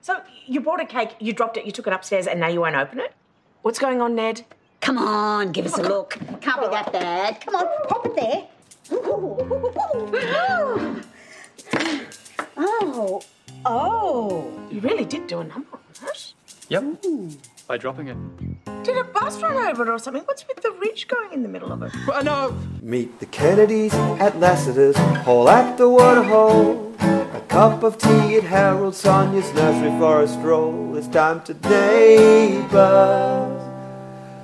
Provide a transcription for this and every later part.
So you bought a cake, you dropped it, you took it upstairs, and now you won't open it? What's going on, Ned? Come on, give us a look. Can't be that bad. Come on, pop it there. Oh, oh. You really did do a number on it. Yep. By dropping it. Did a bus run over it or something? What's with the ridge going in the middle of it? Well, no. Meet the Kennedys at Lassiter's Hall at the Waterhole. Cup of tea at Harold Sonia's nursery for a stroll. It's time to neighbors.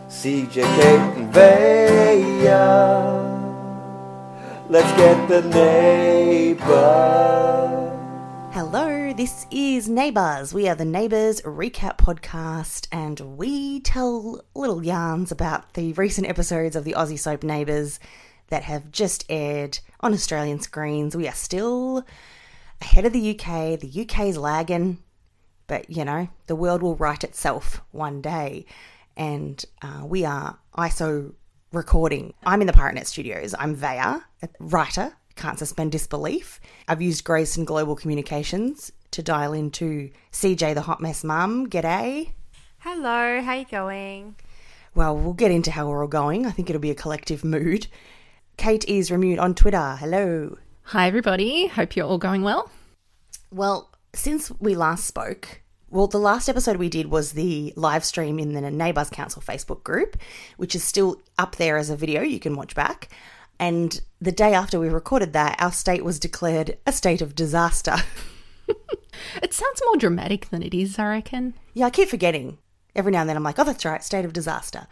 CJ, Kate, and Vaya. Let's get the neighbors. Hello, this is Neighbours. We are the Neighbours Recap Podcast, and we tell little yarns about the recent episodes of the Aussie soap Neighbours that have just aired on Australian screens. We are still ahead of the UK. The UK's lagging, but you know, the world will right itself one day. And uh, we are ISO recording. I'm in the PirateNet studios. I'm Vaya, a writer, can't suspend disbelief. I've used Grace Grayson Global Communications to dial into CJ the Hot Mess Mum. G'day. Hello, how you going? Well, we'll get into how we're all going. I think it'll be a collective mood. Kate is Remude on Twitter. Hello. Hi, everybody. Hope you're all going well. Well, since we last spoke, well, the last episode we did was the live stream in the Neighbours Council Facebook group, which is still up there as a video you can watch back. And the day after we recorded that, our state was declared a state of disaster. It sounds more dramatic than it is, I reckon. yeah, I keep forgetting. Every now and then I'm like, oh, that's right, state of disaster.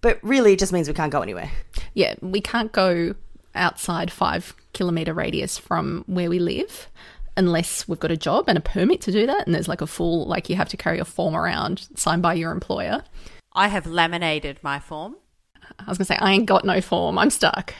But really, it just means we can't go anywhere. Yeah, we can't go outside five kilometre radius from where we live unless we've got a job and a permit to do that. And there's like a full, like you have to carry a form around signed by your employer. I have laminated my form. I was going to say, I ain't got no form. I'm stuck.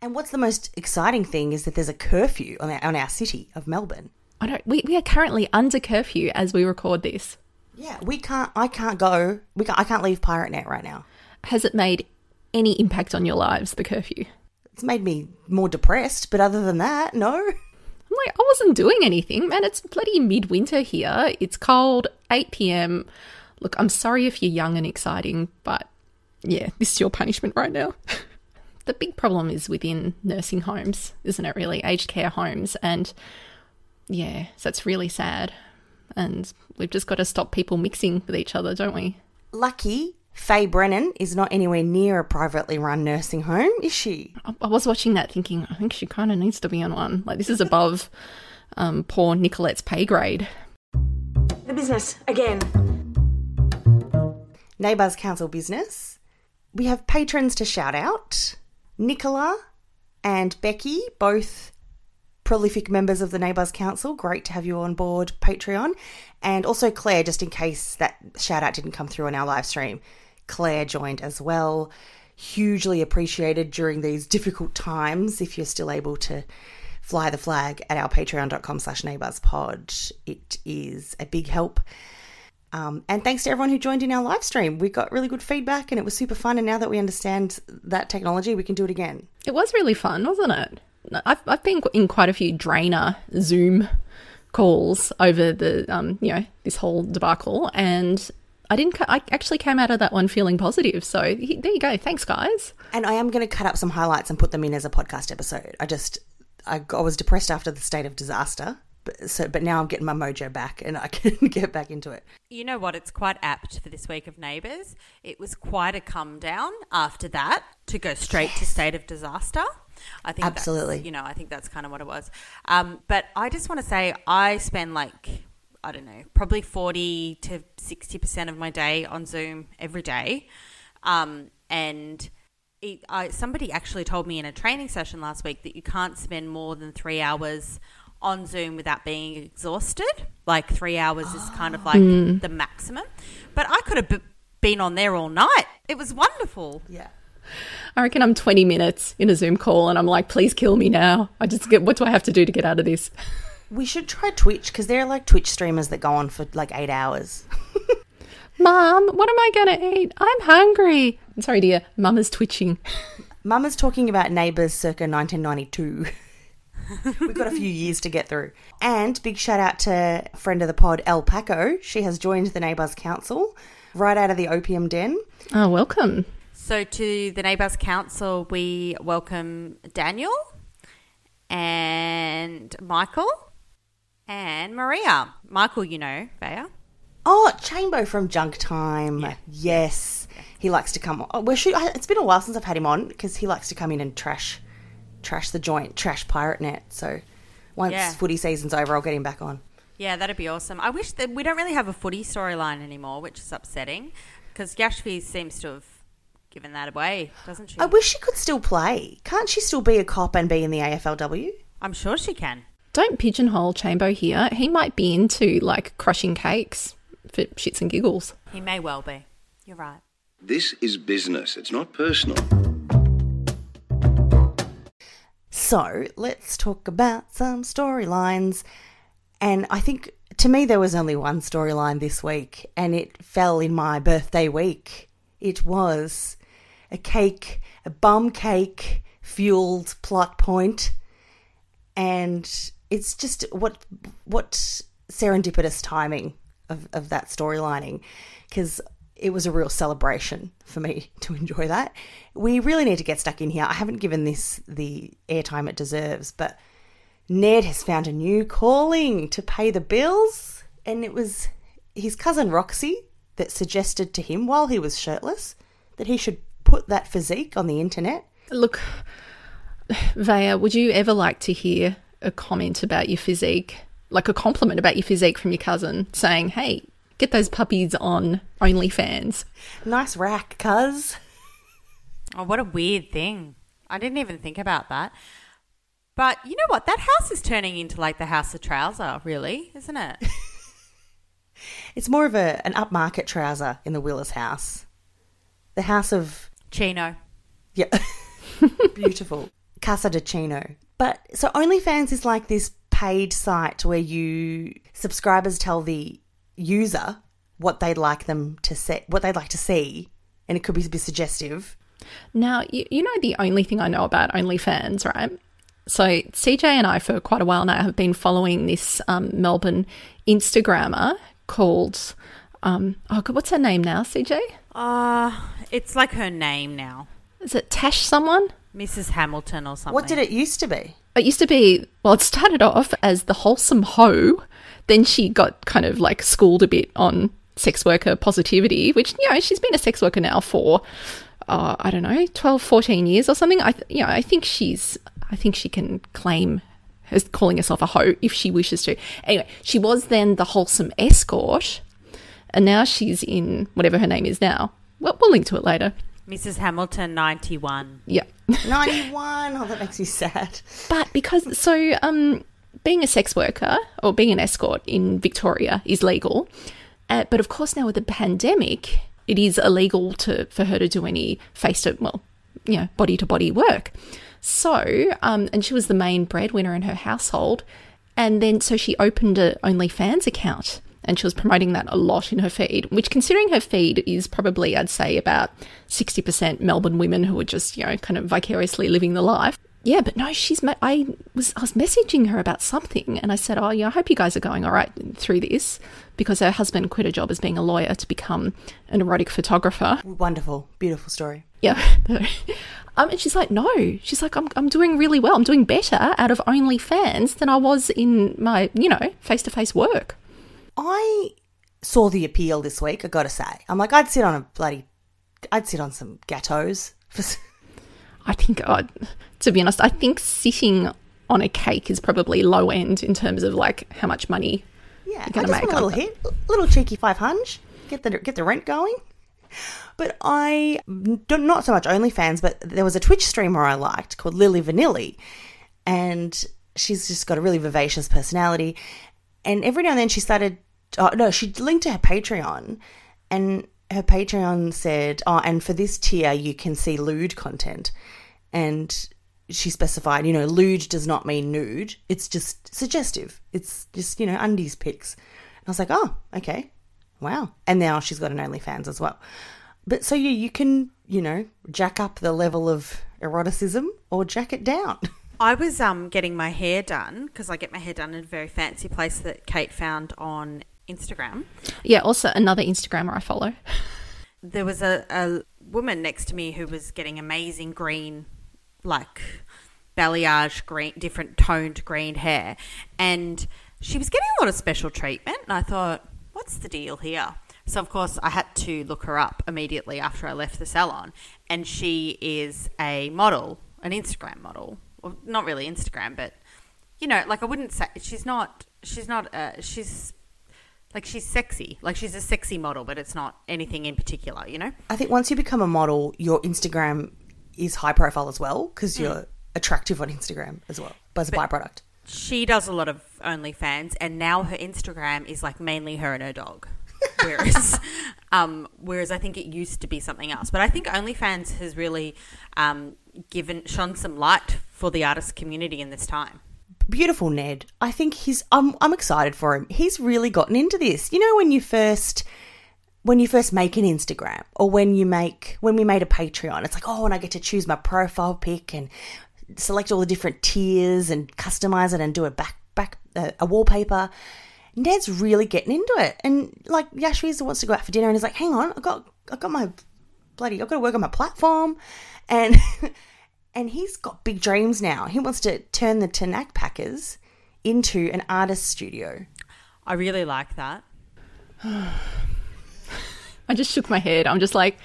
And what's the most exciting thing is that there's a curfew on our, on our city of Melbourne. I don't, we, we are currently under curfew as we record this. Yeah, we can't. I can't go. We can't, I can't leave PirateNet right now. Has it made any impact on your lives, the curfew? It's made me more depressed, but other than that, no. I'm like, I wasn't doing anything, man. It's bloody midwinter here. It's cold, 8 p.m. Look, I'm sorry if you're young and exciting, but yeah, this is your punishment right now. the big problem is within nursing homes, isn't it, really? Aged care homes. And yeah, so it's really sad. And we've just got to stop people mixing with each other, don't we? Lucky Faye Brennan is not anywhere near a privately run nursing home, is she? I, I was watching that thinking, I think she kind of needs to be on one. Like, this is above um, poor Nicolette's pay grade. The business, again. Neighbours Council business. We have patrons to shout out. Nicola and Becky, both prolific members of the Neighbours Council. Great to have you on board Patreon. And also Claire, just in case that shout out didn't come through on our live stream. Claire joined as well. Hugely appreciated during these difficult times if you're still able to fly the flag at our patreon.com slash neighbourspod. It is a big help. Um, and thanks to everyone who joined in our live stream. We got really good feedback and it was super fun. And now that we understand that technology, we can do it again. It was really fun, wasn't it? I've, I've been in quite a few drainer Zoom calls over the, um, you know, this whole debacle. And I didn't, I actually came out of that one feeling positive. So he- there you go. Thanks, guys. And I am going to cut up some highlights and put them in as a podcast episode. I just, I, I was depressed after the state of disaster. But, so, but now I'm getting my mojo back and I can get back into it. You know what? It's quite apt for this week of Neighbours. It was quite a come down after that to go straight to state of disaster. I think Absolutely. you know, I think that's kind of what it was. Um, but I just want to say I spend like I don't know, probably forty to sixty percent of my day on Zoom every day, um, and. It, I, somebody actually told me in a training session last week that you can't spend more than three hours on Zoom without being exhausted. Like three hours is kind of like the maximum. But I could have b- been on there all night. It was wonderful. Yeah. I reckon I'm 20 minutes in a Zoom call and I'm like, please kill me now. I just get, what do I have to do to get out of this? We should try Twitch because there are like Twitch streamers that go on for like eight hours. Mom, what am I going to eat? I'm hungry. Sorry, dear. Mum is twitching. Mama's talking about Neighbours circa 1992. We've got a few years to get through. And big shout out to friend of the pod, El Paco. She has joined the Neighbours Council right out of the opium den. Oh, welcome. So, to the Neighbours Council, we welcome Daniel and Michael and Maria. Michael, you know, Vaya. Oh, Chambo from Junk Time. Yes. He likes to come on. Oh, we're shoot- it's been a while since I've had him on because he likes to come in and trash trash the joint, trash Pirate Net. So once Yeah. footy season's over, I'll get him back on. Yeah, that'd be awesome. I wish that we don't really have a footy storyline anymore, which is upsetting because Yashvi seems to have given that away, doesn't she? I wish she could still play. Can't she still be a cop and be in the AFLW? I'm sure she can. Don't pigeonhole Chambo here. He might be into like crushing cakes for shits and giggles. He may well be. You're right. This is business, it's not personal. So let's talk about some storylines. And I think to me, there was only one storyline this week, and it fell in my birthday week. It was a cake, a bum cake fueled plot point, and it's just what what serendipitous timing of, of that storylining because it was a real celebration for me to enjoy that. We really need to get stuck in here. I haven't given this the airtime it deserves, but Ned has found a new calling to pay the bills, and it was his cousin Roxy that suggested to him while he was shirtless that he should put that physique on the internet. Look, Vaya, would you ever like to hear a comment about your physique? Like a compliment about your physique from your cousin saying, hey, get those puppies on OnlyFans. Nice rack, cuz. Oh, what a weird thing. I didn't even think about that. But you know what? That house is turning into like the house of trouser, really, isn't it? It's more of a an upmarket trouser in the Willis house. The house of Chino. Yeah. Beautiful. Casa de Chino. But so OnlyFans is like this paid site where you subscribers tell the user what they'd like them to see, what they'd like to see, and it could be a bit suggestive. Now, you, you know the only thing I know about OnlyFans, right? So CJ and I, for quite a while now, have been following this um, Melbourne Instagrammer called, um, oh God, what's her name now, CJ? Uh, it's like her name now. Is it Tash someone? Mrs. Hamilton or something. What did it used to be? It used to be, well, it started off as the wholesome hoe. Then she got kind of like schooled a bit on sex worker positivity, which, you know, she's been a sex worker now for, uh, I don't know, 12, 14 years or something. I, th- you know, I think she's, I think she can claim as calling herself a hoe if she wishes to. Anyway, she was then the wholesome escort, and now she's in whatever her name is now. Well, we'll link to it later. Mrs. Hamilton, 91. Yeah. 91. Oh, that makes me sad. But because so um being a sex worker or being an escort in Victoria is legal. Uh, but of course now with the pandemic it is illegal to for her to do any face to well, you know, body to body work. So, um and she was the main breadwinner in her household and then so she opened a OnlyFans account and she was promoting that a lot in her feed, which considering her feed is probably, I'd say, about 60% Melbourne women who are just, you know, kind of vicariously living the life. Yeah, but no, she's, me- I was, I was messaging her about something and I said, oh, yeah, I hope you guys are going all right through this because her husband quit a job as being a lawyer to become an erotic photographer. Wonderful. Beautiful story. Yeah. um, and she's like, no. She's like, I'm, I'm doing really well. I'm doing better out of OnlyFans than I was in my, you know, face to face work. I saw the appeal this week, I gotta say. I'm like, I'd sit on a bloody. I'd sit on some gatos. For, s- I think, uh, to be honest, I think sitting on a cake is probably low end in terms of like how much money yeah, I just want a little hit, little cheeky five hunch, get the get the rent going. But I not so much OnlyFans, but there was a Twitch streamer I liked called Lily Vanilli, and she's just got a really vivacious personality. And every now and then she started. Oh no, she linked to her Patreon, and her Patreon said, "Oh, and for this tier you can see lewd content," and she specified, you know, lewd does not mean nude. It's just suggestive. It's just, you know, undies pics. And I was like, oh, okay. Wow. And now she's got an OnlyFans as well. But so yeah, you can, you know, jack up the level of eroticism or jack it down. I was um getting my hair done because I get my hair done in a very fancy place that Kate found on Instagram. Yeah, also another Instagrammer I follow. There was a, a woman next to me who was getting amazing green, like balayage green, different toned green hair, and she was getting a lot of special treatment. And I thought, what's the deal here? So of course I had to look her up immediately after I left the salon, and she is a model, an Instagram model. Not really Instagram, but you know, like I wouldn't say she's not. She's not. Uh, she's like she's sexy. Like she's a sexy model, but it's not anything in particular. You know. I think once you become a model, your Instagram is high profile as well because you're attractive on Instagram as well, but as a byproduct. she does a lot of OnlyFans, and now her Instagram is like mainly her and her dog. Whereas, um, whereas I think it used to be something else. But I think OnlyFans has really um, given shone some light for the artist community in this time. Beautiful Ned. I think he's. I'm. I'm excited for him. He's really gotten into this. You know when you first. When you first make an Instagram, or when you make when we made a Patreon, it's like, oh, and I get to choose my profile pic and select all the different tiers and customize it and do a back back uh, a wallpaper. Ned's really getting into it, and like Yashvi's wants to go out for dinner, and he's like, "Hang on, I got I got my bloody I've got to work on my platform," and and he's got big dreams now. He wants to turn the Tanak Packers into an artist studio. I really like that. I just shook my head. I'm just like,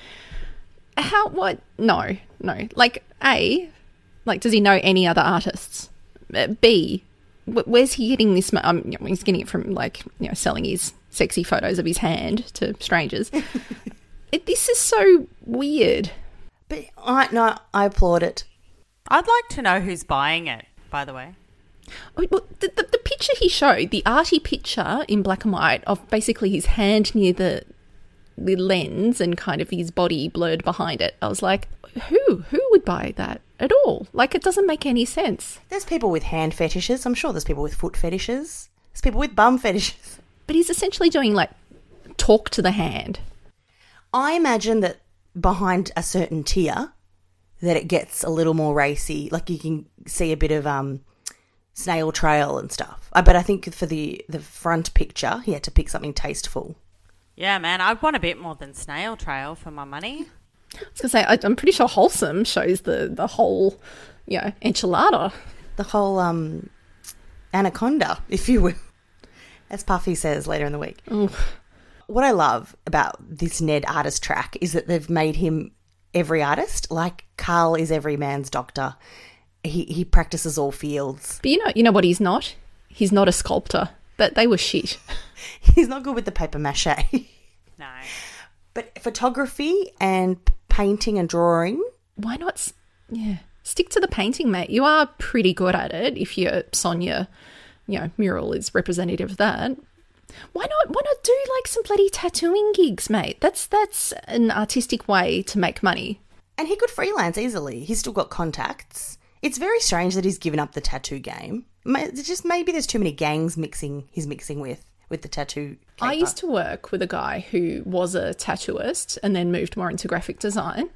how? What? No, no. Like, A, like, does he know any other artists? Uh, B, where's he getting this? Mo- um, he's getting it from like, you know, selling his sexy photos of his hand to strangers. it, this is so weird. But I no, I applaud it. I'd like to know who's buying it. By the way, Oh, well, The, the, the picture he showed, the arty picture in black and white of basically his hand near the the lens and kind of his body blurred behind it. I was like, who? Who would buy that at all? Like, it doesn't make any sense. There's people with hand fetishes. I'm sure there's people with foot fetishes. There's people with bum fetishes. But he's essentially doing like talk to the hand. I imagine that behind a certain tier, that it gets a little more racy. Like you can see a bit of um, snail trail and stuff. But I think for the the front picture, he had to pick something tasteful. yeah, man, I'd want a bit more than snail trail for my money. I was gonna say, I, I'm pretty sure wholesome shows the the whole, you know, enchilada. The whole um, anaconda, if you will, as Puffy says later in the week. What I love about this Ned artist track is that they've made him every artist. Like Carl is every man's doctor. He he practices all fields. But you know, you know what he's not. He's not a sculptor. That they were shit. He's not good with the paper mache. No. but photography and painting and drawing, why not? Yeah, stick to the painting, mate. You are pretty good at it. If your Sonia, you know, mural is representative of that. Why not? Why not do like some bloody tattooing gigs, mate? That's that's an artistic way to make money. and he could freelance easily. He's still got contacts. It's very strange that he's given up the tattoo game. It's Just maybe there's too many gangs mixing. He's mixing with with the tattoo. I used to work with a guy who was a tattooist and then moved more into graphic design.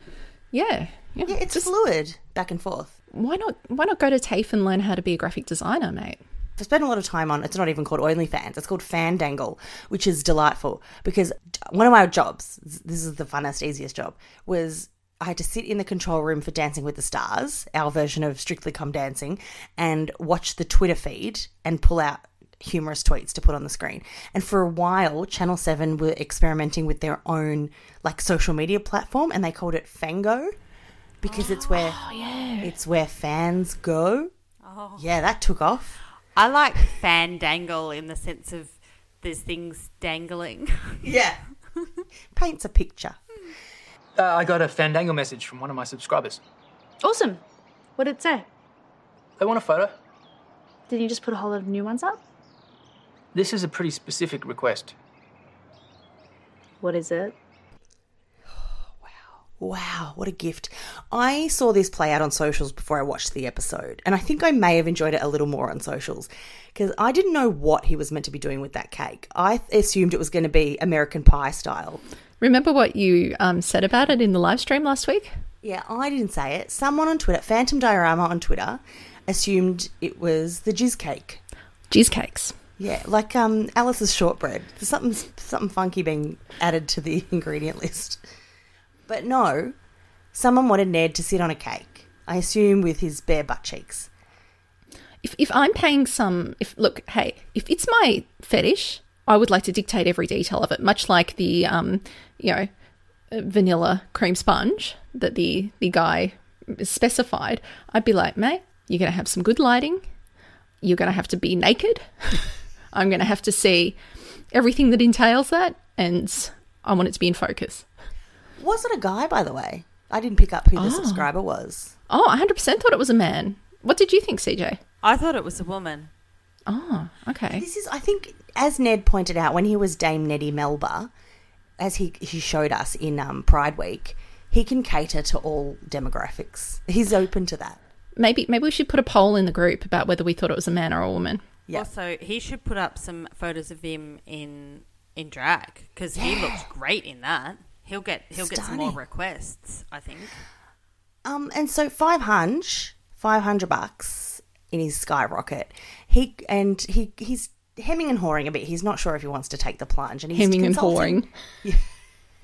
Yeah, yeah. Yeah, it's Just- fluid back and forth. why not? Why not go to TAFE and learn how to be a graphic designer, mate? I spent a lot of time on. It's not even called OnlyFans. It's called Fandangle, which is delightful because one of my jobs. This is the funnest, easiest job. Was I had to sit in the control room for Dancing with the Stars, our version of Strictly Come Dancing, and watch the Twitter feed and pull out humorous tweets to put on the screen. And for a while, Channel Seven were experimenting with their own like social media platform, and they called it Fango because it's where oh, it's where fans go. Oh. Yeah, that took off. I like fandangle in the sense of there's things dangling. Yeah. Paints a picture. Uh, I got a Fandangle message from one of my subscribers. Awesome. What did it say? They want a photo. Did you just put a whole lot of new ones up? This is a pretty specific request. What is it? Wow, what a gift. I saw this play out on socials before I watched the episode, and I think I may have enjoyed it a little more on socials because I didn't know what he was meant to be doing with that cake. I assumed it was going to be American Pie style. Remember what you um, said about it in the live stream last week? Yeah, I didn't say it. Someone on Twitter, Phantom Diorama on Twitter, assumed it was the jizz cake. Jizz cakes. Yeah, like um, Alice's shortbread. There's something something funky being added to the ingredient list. But no, someone wanted Ned to sit on a cake. I assume with his bare butt cheeks. If, if I'm paying some, if look, hey, if it's my fetish, I would like to dictate every detail of it, much like the, um, you know, uh, vanilla cream sponge that the the guy specified. I'd be like, mate, you're gonna have some good lighting. You're gonna have to be naked. I'm gonna have to see everything that entails that, and I want it to be in focus. Was it a guy, by the way? I didn't pick up who the subscriber was. Oh, I 100% thought it was a man. What did you think, CJ? I thought it was a woman. Oh, okay. This is, I think, as Ned pointed out when he was Dame Neddy Melba, as he he showed us in um, Pride Week, he can cater to all demographics. He's open to that. Maybe maybe we should put a poll in the group about whether we thought it was a man or a woman. Yeah. Also, he should put up some photos of him in in drag because he looks great in that. He'll get he'll get some more requests. I think. Um, and so five hunch, five hundred bucks in his skyrocket. He and he he's hemming and hawing a bit. He's not sure if he wants to take the plunge. And he's Hemming and consulting- hawing.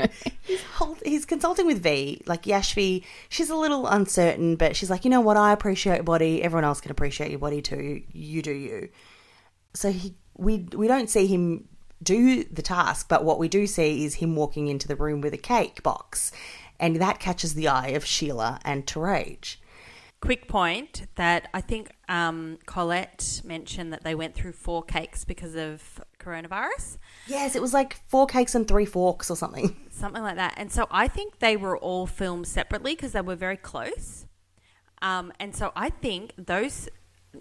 he's, hold, he's consulting with V. Like Yashvi, she's a little uncertain, but she's like, you know what? I appreciate your body. Everyone else can appreciate your body too. You do you. So he, we we don't see him do the task, but what we do see is him walking into the room with a cake box, and that catches the eye of Sheila and Terese. Quick point that I think um, Colette mentioned that they went through four cakes because of coronavirus, Yes, it was like four cakes and three forks or something. something like that. And so I think they were all filmed separately because they were very close. Um, and so I think those,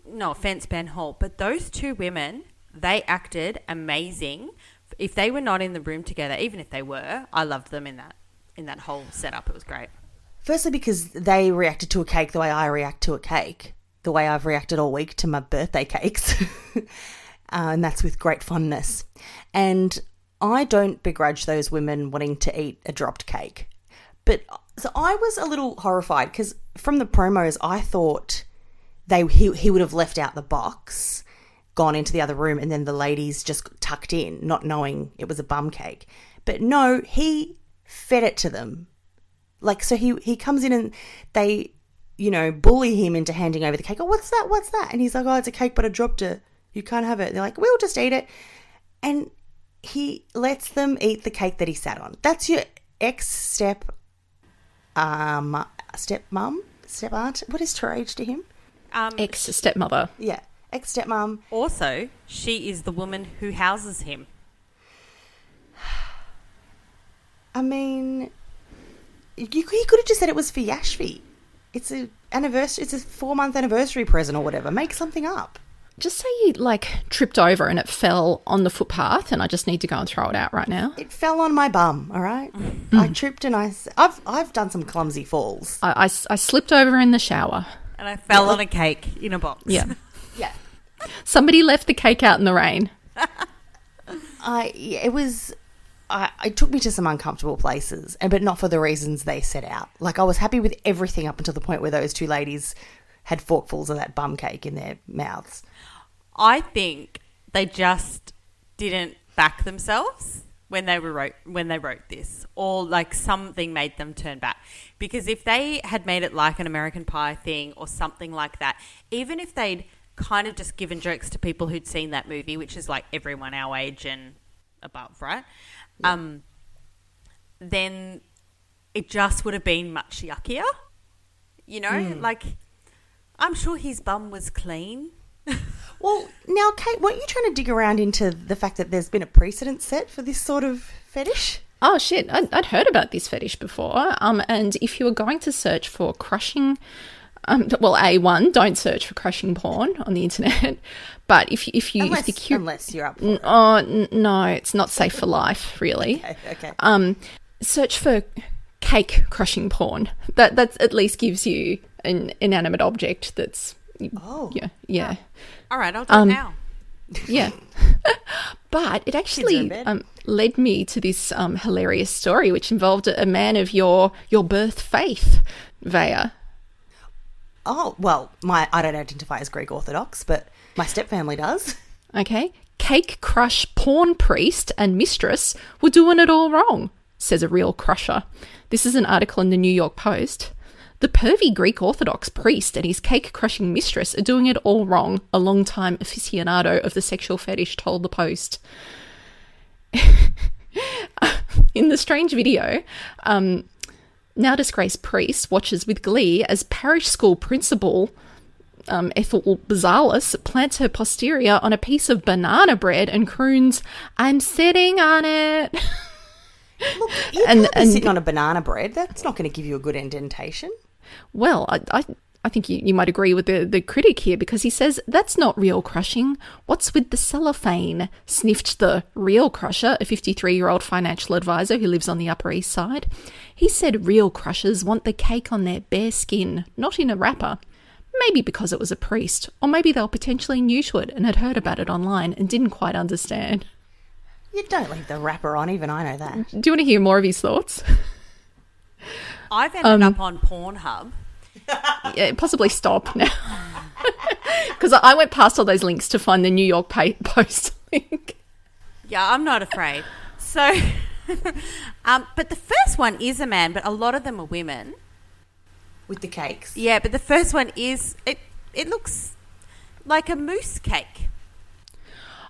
no offense, Ben Hall, but those two women, they acted amazing. If they were not in the room together, even if they were, I loved them in that in that whole setup. It was great. Firstly, because they reacted to a cake the way I react to a cake, the way I've reacted all week to my birthday cakes. uh, and that's with great fondness. And I don't begrudge those women wanting to eat a dropped cake. But so I was a little horrified because from the promos, I thought they he, he would have left out the box, gone into the other room, and then the ladies just tucked in, not knowing it was a bum cake. But no, he fed it to them. Like so he he comes in and they you know bully him into handing over the cake. Oh what's that? What's that? And he's like oh it's a cake but i dropped it. You can't have it. They're like we'll just eat it. And he lets them eat the cake that he sat on. That's your ex step um step mum step aunt. What is her age to him? Um, Ex stepmother. yeah ex step also, she is the woman who houses him. i mean you, he could have just said it was for yashvi it's a anniversary it's a four month anniversary present or whatever make something up Just say you like tripped over and it fell on the footpath, and I just need to go and throw it out right now. It fell on my bum. All right, mm. I tripped and I've I've done some clumsy falls. I I slipped over in the shower. And I fell on a cake in a box. Yeah. Yeah, Somebody left the cake out in the rain. I. It was. I, it took me to some uncomfortable places, and but not for the reasons they set out. Like I was happy with everything up until the point where those two ladies had forkfuls of that bum cake in their mouths. I think they just didn't back themselves when they were wrote when they wrote this, or like something made them turn back. Because if they had made it like an American Pie thing or something like that, even if they'd kind of just given jokes to people who'd seen that movie, which is like everyone our age and above, right? Um, then it just would have been much yuckier. You know, like I'm sure his bum was clean. Well, now, Kate, weren't you trying to dig around into the fact that there's been a precedent set for this sort of fetish? Oh shit! I'd, I'd heard about this fetish before. Um, and if you were going to search for crushing, um, well, a one, don't search for crushing porn on the internet. But if you- if you Unless, if the cu- unless you're up N- oh n- no, it's not safe for life, really. Okay, okay. Um, search for cake crushing porn. That that at least gives you an inanimate object that's Oh. yeah yeah. All right, I'll do Um, it now. Yeah. but it actually um, led me to this um, hilarious story, which involved a, a man of your your birth faith, Vaya. Oh, well, my I don't identify as Greek Orthodox, but my stepfamily does. Okay. Cake crush porn priest and mistress were doing it all wrong, says a real crusher. This is an article in the New York Post. The pervy Greek Orthodox priest and his cake crushing mistress are doing it all wrong, a long-time aficionado of the sexual fetish told the Post. in the strange video, um, now disgraced priest watches with glee as parish school principal um, Ethel Bouzalas plants her posterior on a piece of banana bread and croons, I'm sitting on it. Look, You And- can't be and- sitting on a banana bread. That's not going to give you a good indentation. Well, I, I, I think you, you might agree with the, the critic here because he says that's not real crushing. What's with the cellophane? Sniffed the real crusher, a 53 year old financial advisor who lives on the Upper East Side. He said real crushers want the cake on their bare skin, not in a wrapper. Maybe because it was a priest, or maybe they were potentially new to it and had heard about it online and didn't quite understand. You don't leave the wrapper on, even I know that. Do you want to hear more of his thoughts? I've ended um, up on Pornhub. Yeah, possibly stop now. Because I went past all those links to find the New York Post link. Yeah, I'm not afraid. So, um, but the first one is a man, but a lot of them are women. With the cakes. Yeah, but the first one is it. It looks like a mousse cake.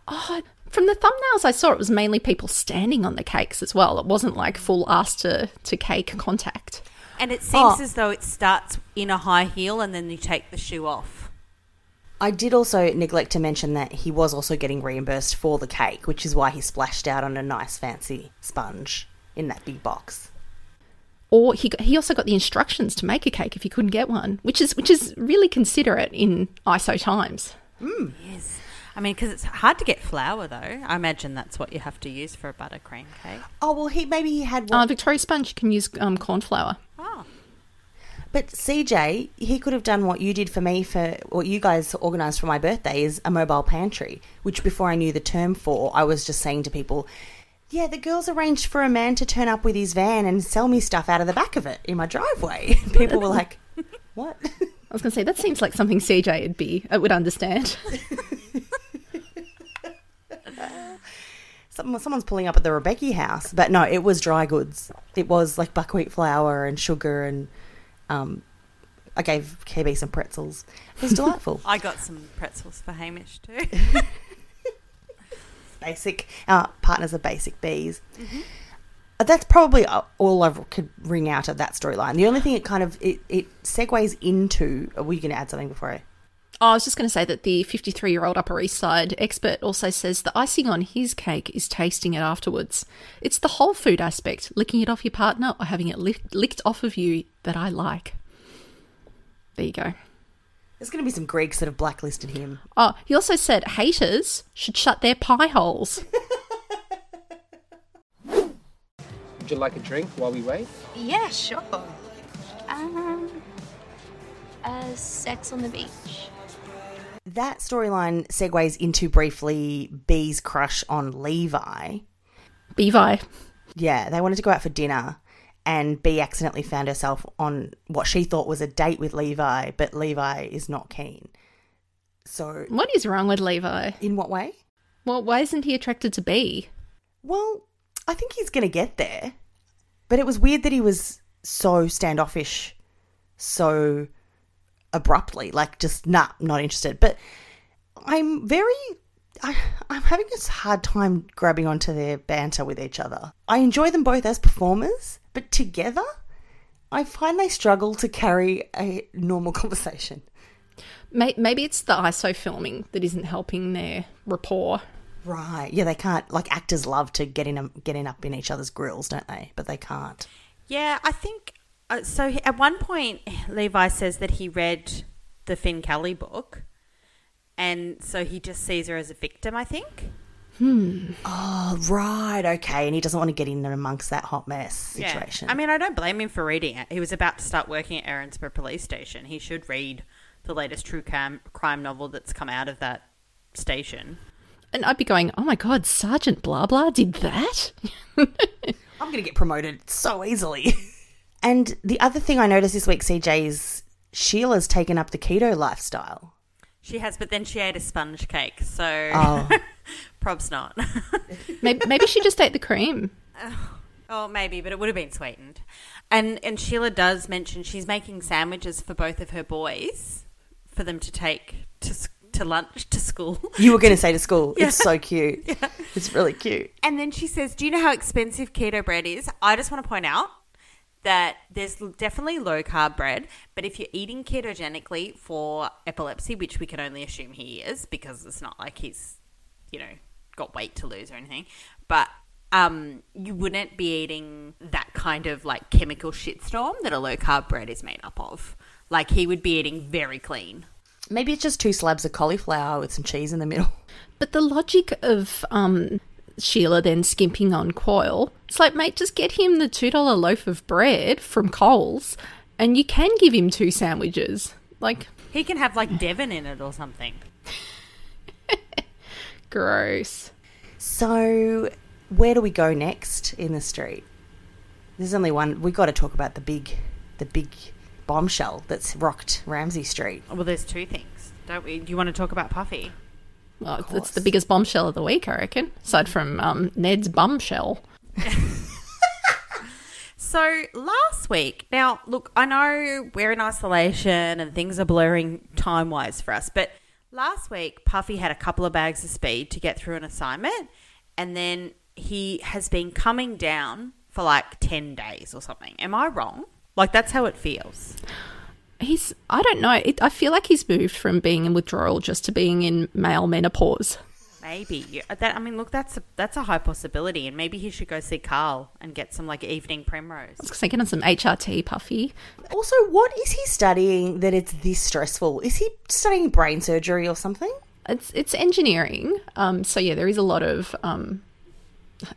Oh, from the thumbnails I saw, it was mainly people standing on the cakes as well. It wasn't like full ass to, to cake contact. And it oh. seems Oh. as though it starts in a high heel and then you take the shoe off. I did also neglect to mention that he was also getting reimbursed for the cake, which is why he splashed out on a nice fancy sponge in that big box. Or he got, he also got the instructions to make a cake if he couldn't get one, which is which is really considerate in ISO times. Mm. Yes. I mean, because it's hard to get flour, though. I imagine that's what you have to use for a buttercream cake. Oh well, he maybe he had Uh, Victoria Sponge, you can use um, corn flour. Oh. but CJ he could have done what you did for me for what you guys organised for my birthday is a mobile pantry, which before I knew the term for, I was just saying to people. Yeah, the girls arranged for a man to turn up with his van and sell me stuff out of the back of it in my driveway. People were like, "What?" I was going to say that seems like something CJ would be uh, would understand. Someone, someone's pulling up at the Rebecchi house, but no, it was dry goods. It was like buckwheat flour and sugar, and um, I gave KB some pretzels. It was delightful. I got some pretzels for Hamish, too. basic. Our partners are basic bees. Uh, That's probably all I could wring out of that storyline. The only thing it kind of it, it segues into. Are we going to add something before I? Oh, I was just going to say that the 53 year old Upper East Side expert also says the icing on his cake is tasting it afterwards. It's the whole food aspect, licking it off your partner or having it lick- licked off of you, that I like. There you go. There's going to be some Greeks that have blacklisted him. Oh, he also said haters should shut their pie holes. Would you like a drink while we wait? Yeah, sure. Um, uh, sex on the beach. That storyline segues into briefly Bea's crush on Levi. Bevi. Yeah, they wanted to go out for dinner, and Bea accidentally found herself on what she thought was a date with Levi, but Levi is not keen. So, What is wrong with Levi? in what way? Well, why isn't he attracted to Bea? Well, I think he's going to get there. But it was weird that he was so standoffish, so abruptly, like just nah, not interested. But I'm very, I, I'm having a hard time grabbing onto their banter with each other. I enjoy them both as performers, but together, I find they struggle to carry a normal conversation. Maybe it's the ISO filming that isn't helping their rapport. Right? Yeah, they can't. Like actors love to get in, getting up in each other's grills, don't they? But they can't. Yeah, I think uh, so. he- At one point, Levi says that he read the Finn Kelly book, and so he just sees her as a victim. I think. Oh, right. Okay. And he doesn't want to get in and amongst that hot mess situation. Yeah. I mean, I don't blame him for reading it. He was about to start working at Erinsborough Police Station. He should read the latest true crime, crime novel that's come out of that station. And I'd be going, oh my god, Sergeant Blah Blah did that? I'm going to get promoted so easily. and the other thing I noticed this week, CJ, is Sheila's taken up the keto lifestyle. She has, but then she ate a sponge cake, so Oh. probs not. Maybe, maybe she just ate the cream. Oh, oh, maybe, but it would have been sweetened. And and Sheila does mention she's making sandwiches for both of her boys for them to take to s- to lunch to school. You were going to say to school. Yeah. It's so cute. It's really cute. And then she says, "Do you know how expensive keto bread is?" I just want to point out that there's definitely low carb bread, but if you're eating ketogenically for epilepsy, which we can only assume he is because it's not like he's, you know, got weight to lose or anything, but um, you wouldn't be eating that kind of like chemical shitstorm that a low carb bread is made up of. Like he would be eating very clean. Maybe it's just two slabs of cauliflower with some cheese in the middle. But the logic of um, Sheila then skimping on Coil, it's like, mate, just get him the $2 loaf of bread from Coles and you can give him two sandwiches. Like, He can have like Devon in it or something. gross. So, where do we go next in the street? There's only one. We've got to talk about the big, the big bombshell that's rocked Ramsay Street. Well, there's two things, don't we? Do you want to talk about Puffy? Well, it's, the biggest bombshell of the week, I reckon, aside from um, Ned's bombshell. So last week, now look, I know we're in isolation and things are blurring time wise for us, but last week Puffy had a couple of bags of speed to get through an assignment, and then he has been coming down for like 10 days or something. Am I wrong? Like, that's how it feels. He's, I don't know, it, I feel like he's moved from being in withdrawal just to being in male menopause. Maybe Yeah, that. I mean, look, that's a, that's a high possibility, and maybe he should go see Carl and get some like evening primrose. I was thinking of some HRT, Puffy. Also, what is he studying that it's this stressful? Is he studying brain surgery or something? It's it's engineering, um, so yeah, there is a lot of um,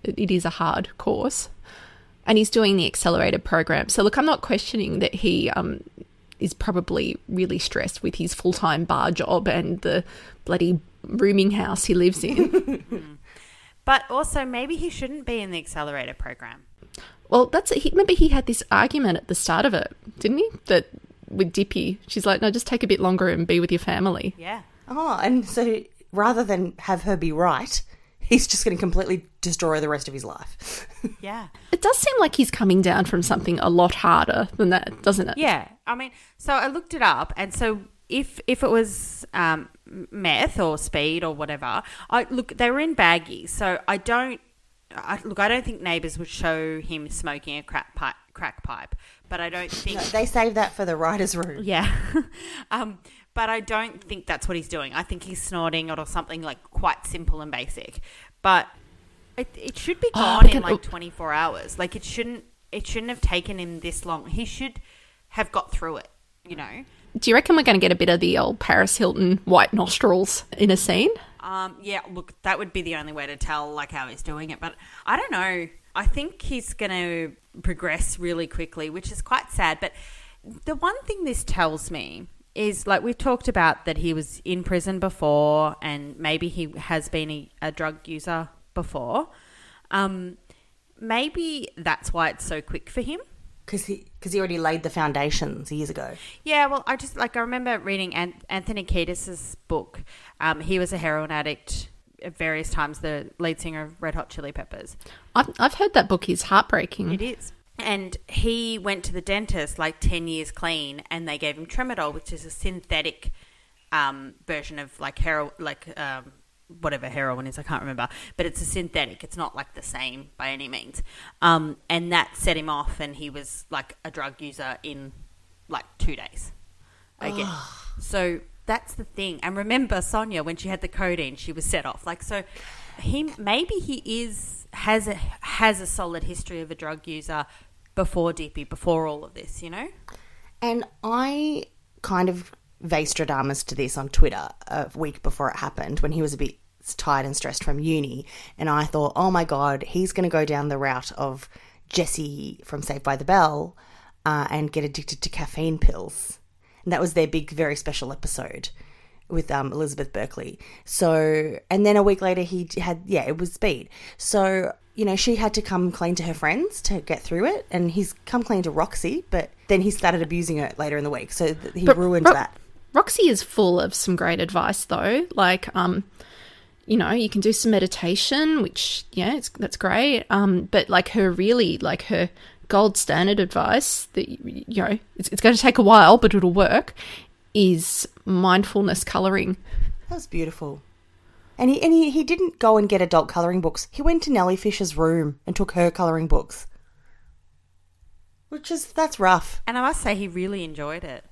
it, it is a hard course, and he's doing the accelerated program. So look, I'm not questioning that he um, is probably really stressed with his full time bar job and the bloody rooming house he lives in. But also, maybe he shouldn't be in the accelerator program. well, that's he, remember he had this argument at the start of it, didn't he? That with Dippy, she's like, no, just take a bit longer and be with your family. Yeah. Oh, and so rather than have her be right, he's just going to completely destroy the rest of his life. Yeah. It does seem like he's coming down from something a lot harder than that, doesn't it? Yeah, I mean, so I looked it up, and so if if it was um, meth or speed or whatever, I look they were in baggies, so I don't. I, look, I don't think neighbours would show him smoking a crack pipe, crack pipe, but I don't think No, they save that for the writer's room. Yeah, um, but I don't think that's what he's doing. I think he's snorting it or something like quite simple and basic, but it, it should be Oh, gone but in like twenty four hours. Like it shouldn't it shouldn't have taken him this long. He should have got through it. You know. Do you reckon we're going to get a bit of the old Paris Hilton white nostrils in a scene? Um, yeah, look, that would be the only way to tell like how he's doing it. But I don't know. I think he's going to progress really quickly, which is quite sad. But the one thing this tells me is like we've talked about that he was in prison before, and maybe he has been a, a drug user before. Um, maybe that's why it's so quick for him. Because he, cause he already laid the foundations years ago. Yeah, well, I just like I remember reading An- Anthony Kiedis's book. Um, he was a heroin addict at various times, the lead singer of Red Hot Chili Peppers. I've, I've heard that book is heartbreaking. It is. And he went to the dentist like 10 years clean and they gave him Tramadol, which is a synthetic um, version of like hero, like um, whatever heroin is, I can't remember. But it's a synthetic. It's not like the same by any means. Um, and that set him off and he was like a drug user in like two days. Again. so that's the thing. And remember Sonia, when she had the codeine, she was set off. Like, so he maybe he is has a has a solid history of a drug user before Dippy, before all of this, you know? And I kind of Vastradamus to this on Twitter a week before it happened when he was a bit tired and stressed from uni. And I thought, oh my God, he's going to go down the route of Jesse from Saved by the Bell uh, and get addicted to caffeine pills. And that was their big, very special episode with um, Elizabeth Berkley. So, and then a week later, he had, yeah, it was speed. So you know, she had to come clean to her friends to get through it, and he's come clean to Roxy, but then he started abusing her later in the week, so th- he But ruined Ro- that. Roxy is full of some great advice, though. Like, um, you know, you can do some meditation, which yeah, it's that's great. Um, but like her really like her gold standard advice that you you know it's, it's going to take a while, but it'll work. Is mindfulness coloring. That was beautiful. And he and he, he didn't go and get adult colouring books. He went to Nellie Fisher's room and took her colouring books. Which is that's rough. And I must say, he really enjoyed it.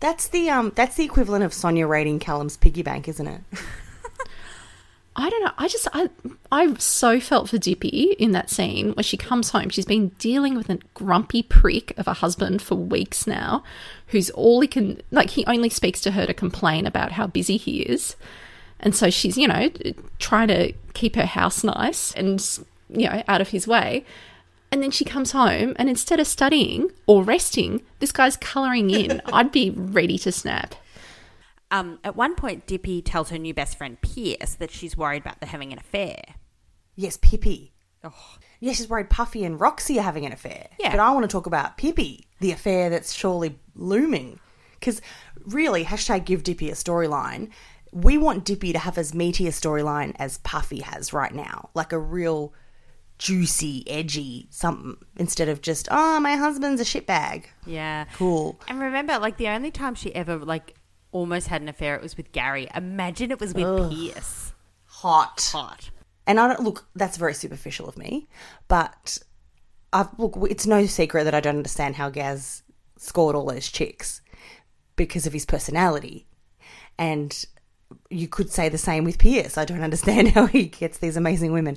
That's the um that's the equivalent of Sonya raiding Callum's piggy bank, isn't it? I don't know. I just I I so felt for Dipi in that scene where she comes home. She's been dealing with a grumpy prick of a husband for weeks now, who's all he can like. He only speaks to her to complain about how busy he is, and so she's you know trying to keep her house nice and you know out of his way. And then she comes home, and instead of studying or resting, this guy's colouring in. I'd be ready to snap. Um, at one point, Dipi tells her new best friend Pierce that she's worried about them having an affair. Yes, Pippi. Yeah, she's worried Puffy and Roxy are having an affair. Yeah. But I want to talk about Pippi, the affair that's surely looming. Because really, hashtag give Dipi a storyline. We want Dipi to have as meaty a storyline as Puffy has right now. Like a real juicy, edgy something. Instead of just, oh, my husband's a shitbag. Yeah. Cool. And remember, like the only time she ever like almost had an affair, it was with Gary. Imagine it was with Ugh. Pierce. Hot. Hot. And I don't look. That's very superficial of me, but I've look. It's no secret that I don't understand how Gaz scored all those chicks because of his personality, and you could say the same with Pierce. I don't understand how he gets these amazing women,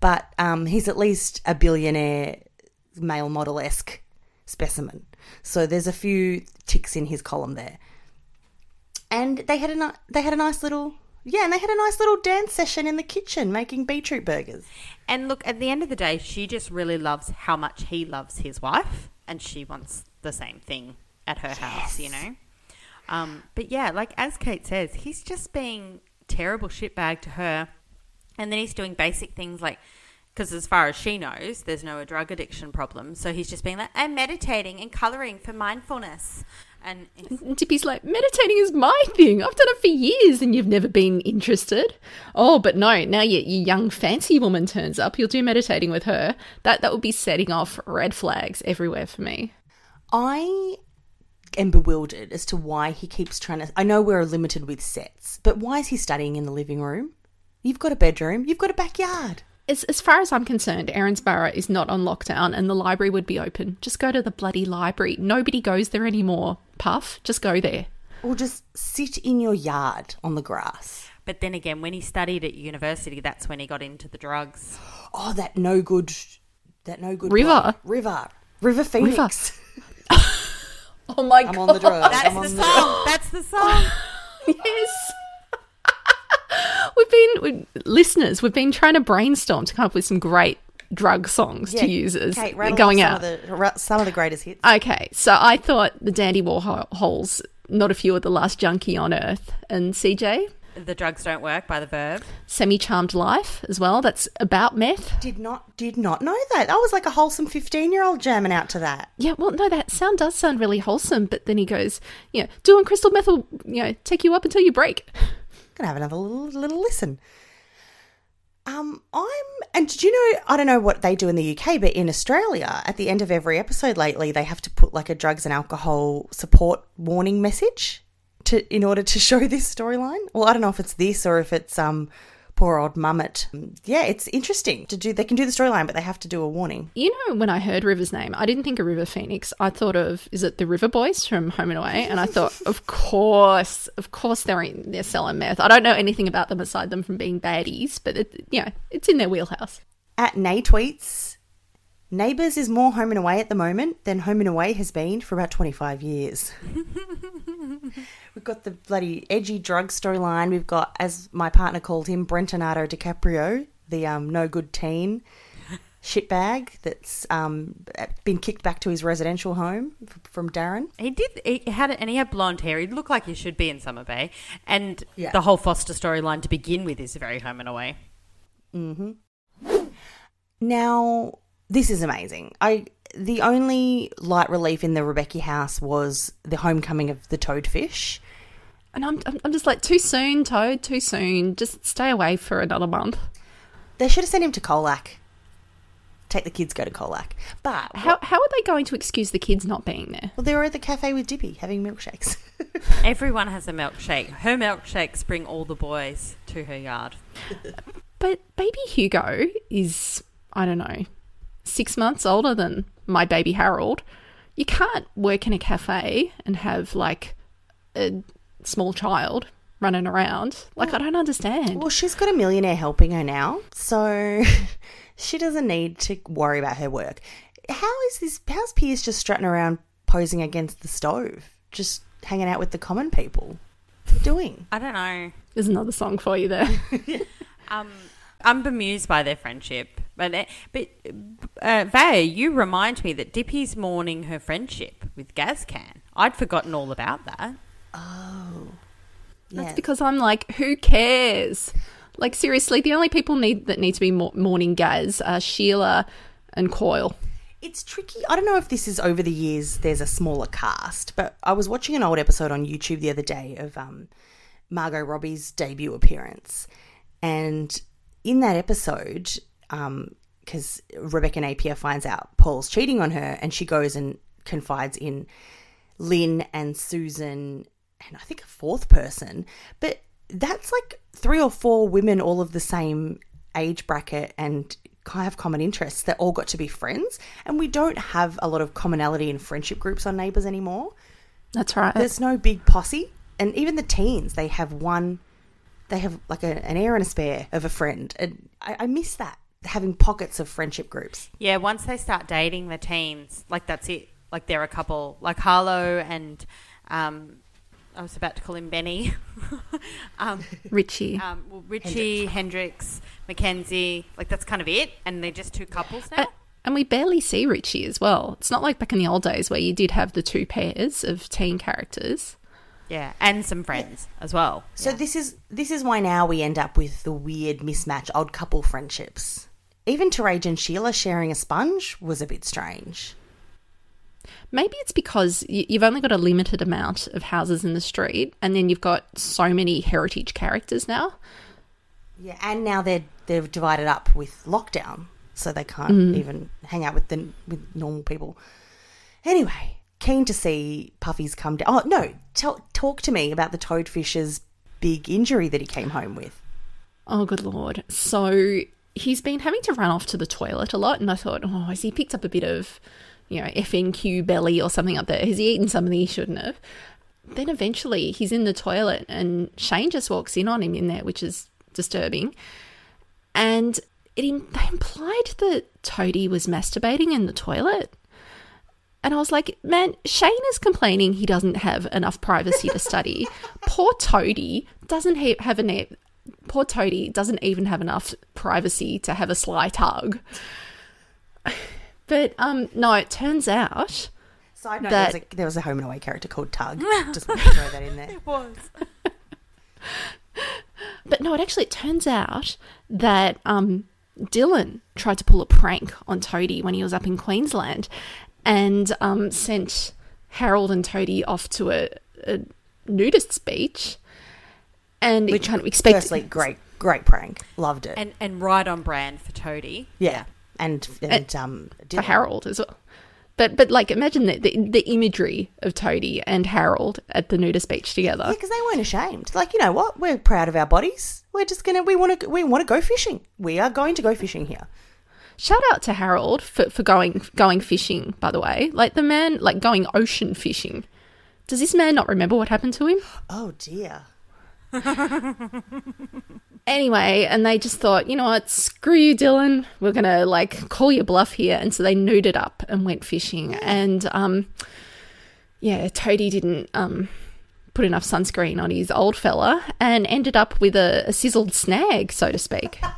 but um, he's at least a billionaire male model esque specimen. So there's a few ticks in his column there, and they had a they had a nice little yeah, and they had a nice little dance session in the kitchen making beetroot burgers. And look, at the end of the day, she just really loves how much he loves his wife, and she wants the same thing at her house, you know? Um, but yeah, like as Kate says, he's just being terrible shitbag to her, and then he's doing basic things like, because as far as she knows, there's no drug addiction problem. So he's just being like, I'm meditating and colouring for mindfulness. And And Dipi's like, meditating is my thing. I've done it for years and you've never been interested. Oh, but no, now your, your young fancy woman turns up. You'll do meditating with her. That that would be setting off red flags everywhere for me. I am bewildered as to why he keeps trying to. I know we're limited with sets, but why is he studying in the living room? You've got a bedroom, you've got a backyard. As, as far as I'm concerned, Erinsborough is not on lockdown and the library would be open. Just go to the bloody library. Nobody goes there anymore. Puff, just go there. Or just sit in your yard on the grass. But then again, when he studied at university, that's when he got into the drugs. Oh, that no good, that no good River. bloke. river, River Phoenix. Oh my I'm god. on the drugs. That's the the song. That's the song. yes. We've been we, listeners. We've been trying to brainstorm to come up with some great drug songs to use as Kate, going off out. Some of, the, some of the greatest hits. Okay, so I thought the Dandy Warhols, not a few of the last junkie on earth, and CJ, the drugs don't work by the Verve. Semi Charmed Life as well. That's about meth. Did not did not know that. I was like a wholesome fifteen year old jamming out to that. Yeah, well, no, that sound does sound really wholesome, but then he goes, you know, doing crystal meth will, you know, take you up until you break. Gonna have another little, little listen. Um, I'm and did you know I don't know what they do in the UK, but in Australia, at the end of every episode lately, they have to put like a drugs and alcohol support warning message to in order to show this storyline. Well, I don't know if it's this or if it's um poor old mummet. Yeah, it's interesting to do. They can do the storyline, but they have to do a warning. You know, when I heard River's name, I didn't think of River Phoenix. I thought of is it the River Boys from Home and Away? And I thought, of course, of course they're in, they're selling meth. I don't know anything about them aside them from being baddies, but it, you know, it's in their wheelhouse. At Nay tweets, Neighbours is more home and away at the moment than home and away has been for about 25 years. We've got the bloody edgy drug storyline. We've got, as my partner called him, Brentonado DiCaprio, the um, no good teen shitbag that's um, been kicked back to his residential home f- from Darren. He did. He had and he had blonde hair. He looked like he should be in Summer Bay. And Yeah. the whole Foster storyline to begin with is very home and away. Mm-hmm. Now, this is amazing. I the only light relief in the Rebecchi house was the homecoming of the toadfish. And I'm, I'm, I'm just like, too soon, Toad, too soon. Just stay away for another month. They should have sent him to Colac. Take the kids go to Colac. But How, how are they going to excuse the kids not being there? well, they were at the cafe with Dipi having milkshakes. Everyone has a milkshake. Her milkshakes bring all the boys to her yard. But baby Hugo is, I don't know, six months older than my baby Harold. You can't work in a cafe and have like a small child running around. Like, I don't understand. well, she's got a millionaire helping her now, so she doesn't need to worry about her work. How is this? How's Pierce just strutting around posing against the stove, just hanging out with the common people? What's he doing? I don't know. There's another song for you there. Um, I'm bemused by their friendship. But, uh, but uh, Vay, you remind me that Dipi's mourning her friendship with Gazcan. I'd forgotten all about that. Oh. That's because I'm like, who cares? Like, seriously, the only people need that need to be mourning Gaz are Sheila and Kyle. It's tricky. I don't know if this is over the years. There's a smaller cast, but I was watching an old episode on YouTube the other day of um, Margot Robbie's debut appearance, and in that episode, um, because Rebecca Napier finds out Paul's cheating on her, and she goes and confides in Lynn and Susan, and I think a fourth person, but that's like three or four women, all of the same age bracket and kind of have common interests that all got to be friends. And we don't have a lot of commonality in friendship groups on Neighbours anymore. That's right. There's no big posse. And even the teens, they have one, they have like a, an air and a spare of a friend. And I, I miss that, having pockets of friendship groups. Yeah, once they start dating the teens, like that's it. Like they're a couple, like Harlow and um, I was about to call him Benny. um, Richie. um, well, Richie, Hendrix, Mackenzie. Like that's kind of it, and they're just two couples now. Uh, and we barely see Richie as well. It's not like back in the old days where you did have the two pairs of teen characters. Yeah, and some friends as well. So this is this is why now we end up with the weird mismatch odd couple friendships. Even Terese and Sheila sharing a sponge was a bit strange. Maybe it's because you've only got a limited amount of houses in the street, and then you've got so many heritage characters now. Yeah, and now they're they've divided up with lockdown, so they can't mm. even hang out with the with normal people. Anyway, keen to see Puffy's come down. Oh no, talk to me about the toadfish's big injury that he came home with. Oh, good lord. So he's been having to run off to the toilet a lot, and I thought, oh, has he picked up a bit of, you know, FNQ belly or something up there? Has he eaten something he shouldn't have? Then eventually he's in the toilet, and Shane just walks in on him in there, which is disturbing. And it they implied that Toadie was masturbating in the toilet. And I was like, man, Shane is complaining he doesn't have enough privacy to study. Poor Toadie doesn't ha- have an poor Toadie doesn't even have enough privacy to have a sly tug. But um, no, it turns out Side note: That- there, was a, there was a home and away character called Tug. Just want to throw that in there. It was. But no, it actually it turns out that um, Dylan tried to pull a prank on Toadie when he was up in Queensland, and um, sent Harold and Toadie off to a, a nudist beach, and Which it kind of expect Firstly, great, great prank. Loved it. And and right on brand for Toadie. yeah. And and um, for Harold as well. But but like imagine the, the the imagery of Toadie and Harold at the nudist beach together. Yeah, because they weren't ashamed. Like you know what? We're proud of our bodies. We're just gonna. We want to. We want to go fishing. We are going to go fishing here. Shout out to Harold for, for going going fishing, by the way. Like the man like going ocean fishing. Does this man not remember what happened to him? Oh dear. Anyway, and they just thought, you know what, screw you, Dylan. We're gonna like call your bluff here. And so they nuded up and went fishing. And um yeah, Toadie didn't um put enough sunscreen on his old fella and ended up with a, a sizzled snag, so to speak.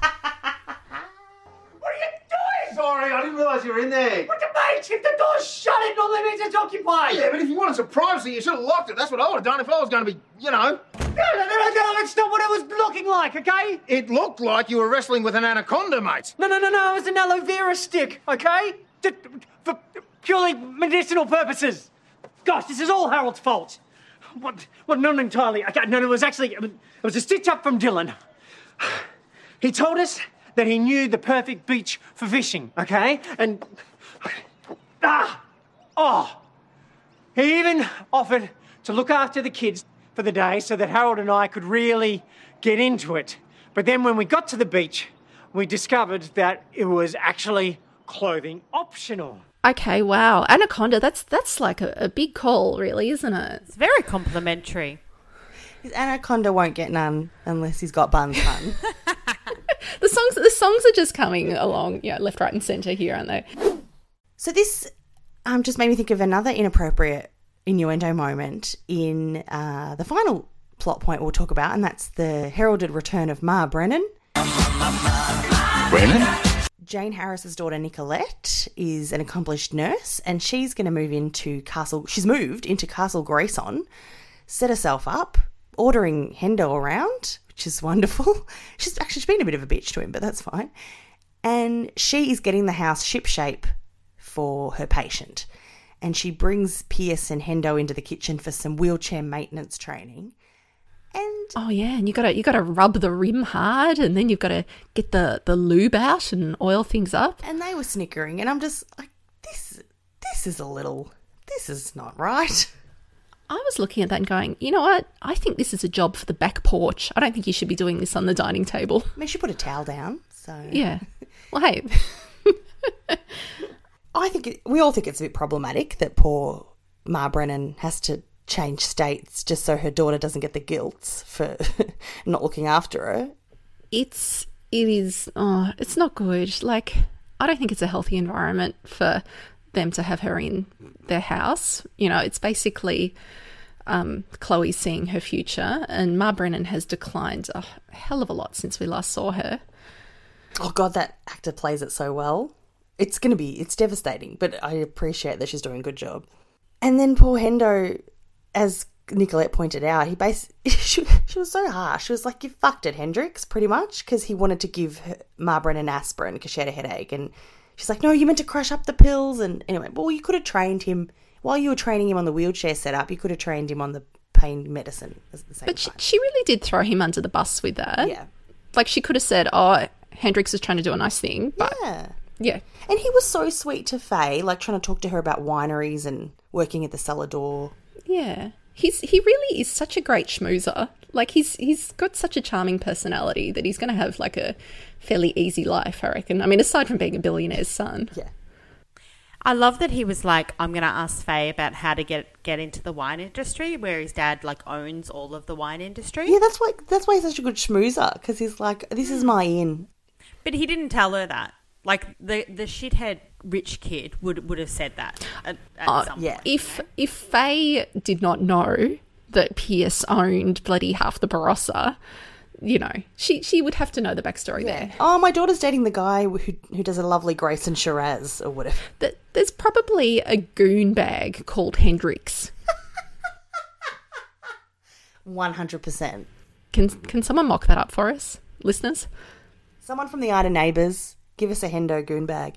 What are you doing? Sorry, I didn't realise you were in there. What the mate? If the door's shut it not let me to occupy. Yeah, but if you wanted some privacy, you should have locked it. That's what I would have done if I was going to be, you know. no, no, no, it's not what it was looking like, okay? It looked like you were wrestling with an anaconda, mate. No, no, no, no, it was an aloe vera stick, okay? For purely medicinal purposes. Gosh, this is all Harold's fault. What? Well, not entirely. Okay, no, it was actually it was a stitch up from Dylan. He told us that he knew the perfect beach for fishing, okay? And ah, oh, he even offered to look after the kids for the day so that Harold and I could really get into it. But then when we got to the beach, we discovered that it was actually clothing optional. Okay, wow. Anaconda, that's that's like a, a big call, really, isn't it? It's very complimentary. His anaconda won't get none unless he's got buns bun. The songs the songs are just coming along, yeah, left, right, and centre here, aren't they? so this um, just made me think of another inappropriate innuendo moment in uh, the final plot point we'll talk about, and that's the heralded return of Ma Brennan. Brennan? Jane Harris's daughter Nicolette is an accomplished nurse, and she's going to move into Castle. She's moved into Castle Greyson, set herself up, ordering Hendo around, which is wonderful. She's actually she's been a bit of a bitch to him, but that's fine. And she is getting the house shipshape for her patient, and she brings Pierce and Hendo into the kitchen for some wheelchair maintenance training. And oh yeah, and you gotta you gotta rub the rim hard, and then you've got to get the the lube out and oil things up. And they were snickering, and I'm just like, this, this is a little, this is not right. I was looking at that and going, you know what? I think this is a job for the back porch. I don't think you should be doing this on the dining table. I mean, she put a towel down, so Yeah. Well, hey, I think it, we all think it's a bit problematic that poor Ma Brennan has to change states just so her daughter doesn't get the guilt for not looking after her. it's it is oh, it's not good. Like I don't think it's a healthy environment for them to have her in their house. You know, it's basically um, Chloe seeing her future, and Ma Brennan has declined a hell of a lot since we last saw her. Oh god, that actor plays it so well. It's gonna be it's devastating, but I appreciate that she's doing a good job. And then poor Hendo, as Nicolette pointed out, he bas- she, she was so harsh. She was like, "You fucked it, Hendrix," pretty much, because he wanted to give her, Ma Brennan aspirin because she had a headache, and she's like, "No, you meant to crush up the pills." And anyway, well, you could have trained him while you were training him on the wheelchair setup. You could have trained him on the pain medicine at the same But she, she really did throw him under the bus with that. Yeah. Like she could have said, "Oh, Hendrix is trying to do a nice thing," but yeah. yeah, And he was so sweet to Faye, like trying to talk to her about wineries and working at the cellar door. Yeah. He's he really is such a great schmoozer. Like he's he's got such a charming personality that he's going to have like a fairly easy life, I reckon. I mean, aside from being a billionaire's son. Yeah. I love that he was like, I'm going to ask Faye about how to get get into the wine industry, where his dad like owns all of the wine industry. Yeah, that's why that's why he's such a good schmoozer because he's like, this is my in. But he didn't tell her that. Like the the shithead rich kid would would have said that at, at Uh, some yeah. point. If if Faye did not know that Pierce owned bloody half the Barossa, you know, she she would have to know the backstory there. Oh, my daughter's dating the guy who who does a lovely Grace and Shiraz or whatever. That there's probably a goon bag called Hendrix. One hundred percent. Can can someone mock that up for us, listeners? Someone from the Ida Neighbours, give us a Hendo goon bag,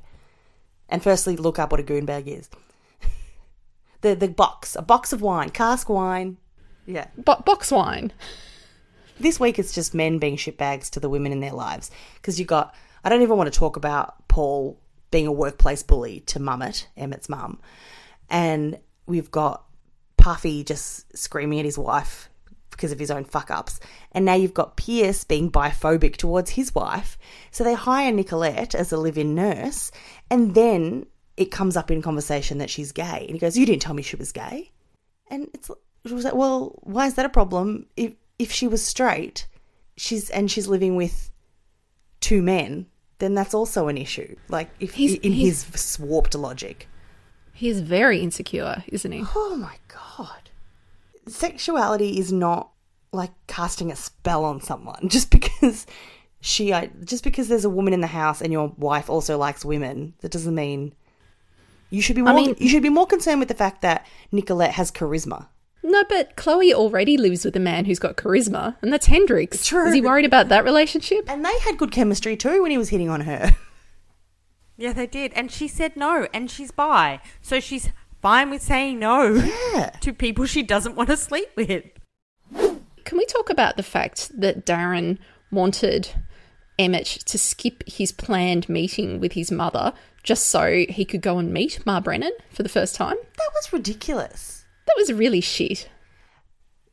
and firstly look up what a goon bag is. the the box, a box of wine, cask wine. Yeah. Bo- box wine. This week it's just men being shitbags to the women in their lives because you got. I don't even want to talk about Paul being a workplace bully to Mummet, Emmett's mum, and we've got Puffy just screaming at his wife because of his own fuck ups. And now you've got Pierce being biphobic towards his wife. So they hire Nicolette as a live in nurse, and then it comes up in conversation that she's gay. And he goes, You didn't tell me she was gay. And it's it was like, well, why is that a problem? If if she was straight, she's and she's living with two men, then that's also an issue. Like if He's- in he's- his warped logic. He's very insecure, isn't he? Oh my god. Sexuality is not like casting a spell on someone just because she I- just because there's a woman in the house and your wife also likes women, that doesn't mean you should be more I mean- you should be more concerned with the fact that Nicolette has charisma. No, but Chloe already lives with a man who's got charisma, and that's Hendrix. True. Is he worried about that relationship? And they had good chemistry too when he was hitting on her. Yeah, they did. And she said no, and she's bi. So she's fine with saying no Yeah. to people she doesn't want to sleep with. Can we talk about the fact that Aaron wanted Emmett to skip his planned meeting with his mother just so he could go and meet Ma Brennan for the first time? That was ridiculous. That was really shit.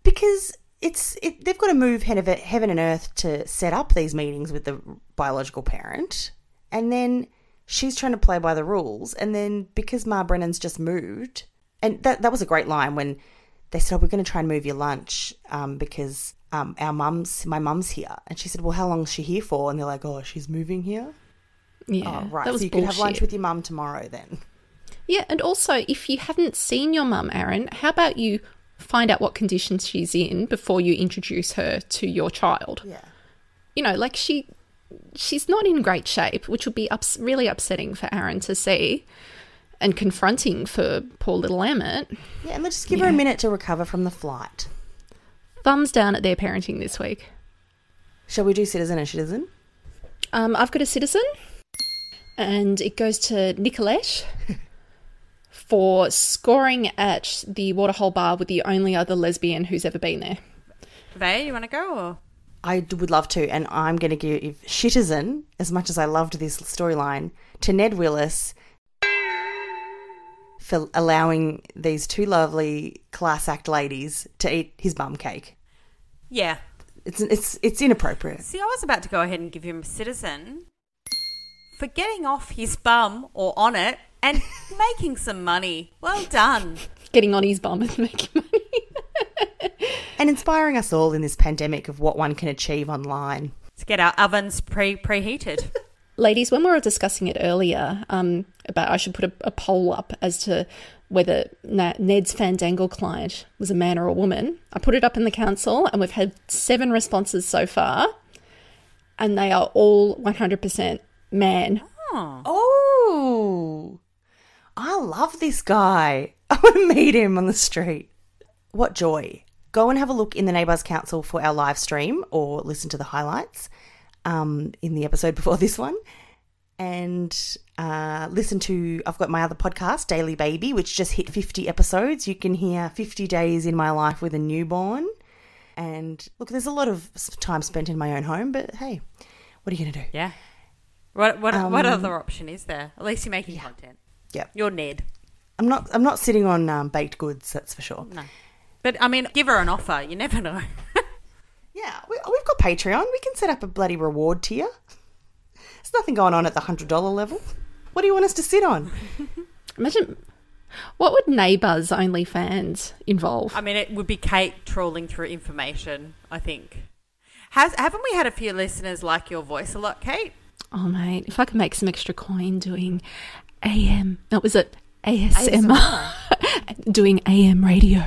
Because it's it, they've got to move heaven, heaven and earth to set up these meetings with the biological parent, and then she's trying to play by the rules, and then because Ma Brennan's just moved, and that that was a great line when they said, oh, "We're going to try and move your lunch um, because um, our mum's my mum's here," and she said, "Well, how long is she here for?" And they're like, "Oh, she's moving here." Yeah, oh, right. so you can have lunch with your mum tomorrow then. Yeah, and also, if you haven't seen your mum, Aaron, how about you find out what conditions she's in before you introduce her to your child? Yeah. You know, like she she's not in great shape, which would be ups- really upsetting for Aaron to see and confronting for poor little Emmett. Yeah, and let's just give her a minute to recover from the flight. Thumbs down at their parenting this week. Shall we do citizen and citizen? Um, I've got a citizen, and it goes to Nicolette for scoring at the Waterhole Bar with the only other lesbian who's ever been there. Vay, you want to go? Or? I d- would love to, and I'm going to give Shitizen, as much as I loved this storyline, to Ned Willis for allowing these two lovely class act ladies to eat his bum cake. Yeah. It's it's it's inappropriate. See, I was about to go ahead and give him a citizen for getting off his bum or on it and making some money. Well done. Getting on his bum and making money. And inspiring us all in this pandemic of what one can achieve online. Let's get our ovens pre preheated. Ladies, when we were discussing it earlier um, about I should put a, a poll up as to whether Ned's Fandangle client was a man or a woman, I put it up in the council and we've had seven responses so far, and they are all 100% man. Oh, I love this guy. I want to meet him on the street. What joy. Go and have a look in the Neighbours Council for our live stream or listen to the highlights um, in the episode before this one. And uh, listen to, I've got my other podcast, Daily Baby, which just hit 50 episodes. You can hear 50 days in my life with a newborn. And look, there's a lot of time spent in my own home, but hey, what are you going to do? Yeah. What what what Um, other option is there? At least you're making content. Yep. You're Ned. I'm not. I'm not sitting on um, baked goods. That's for sure. No. But I mean, give her an offer. You never know. Yeah, we, we've got Patreon. We can set up a bloody reward tier. There's nothing going on at the hundred dollar level. What do you want us to sit on? Imagine what would Neighbours OnlyFans involve? I mean, it would be Kate trawling through information. I think. Has haven't we had a few listeners like your voice a lot, Kate? Oh, mate, if I could make some extra coin doing AM, no, was it ASMR? doing AM radio.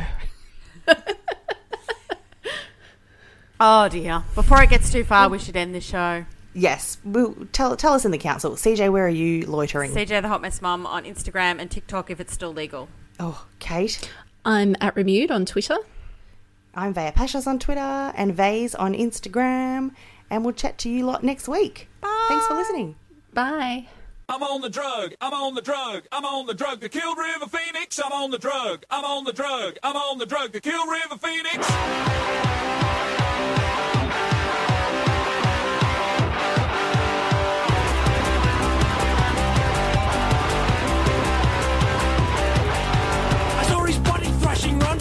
Oh dear. Before it gets too far, we should end the show. Yes, we'll, tell tell us in the council. CJ, where are you loitering? CJ the Hot Mess Mum on Instagram and TikTok if it's still legal. oh, Kate. I'm at Remude on Twitter. I'm Vaya Pashas on Twitter and Vay's on Instagram, and we'll chat to you lot next week. Bye. Thanks for listening. Bye. I'm on the drug. I'm on the drug. I'm on the drug to kill River Phoenix. I'm on the drug. I'm on the drug. I'm on the drug to kill River Phoenix.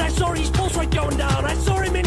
I saw his pulse rate going down. I saw him in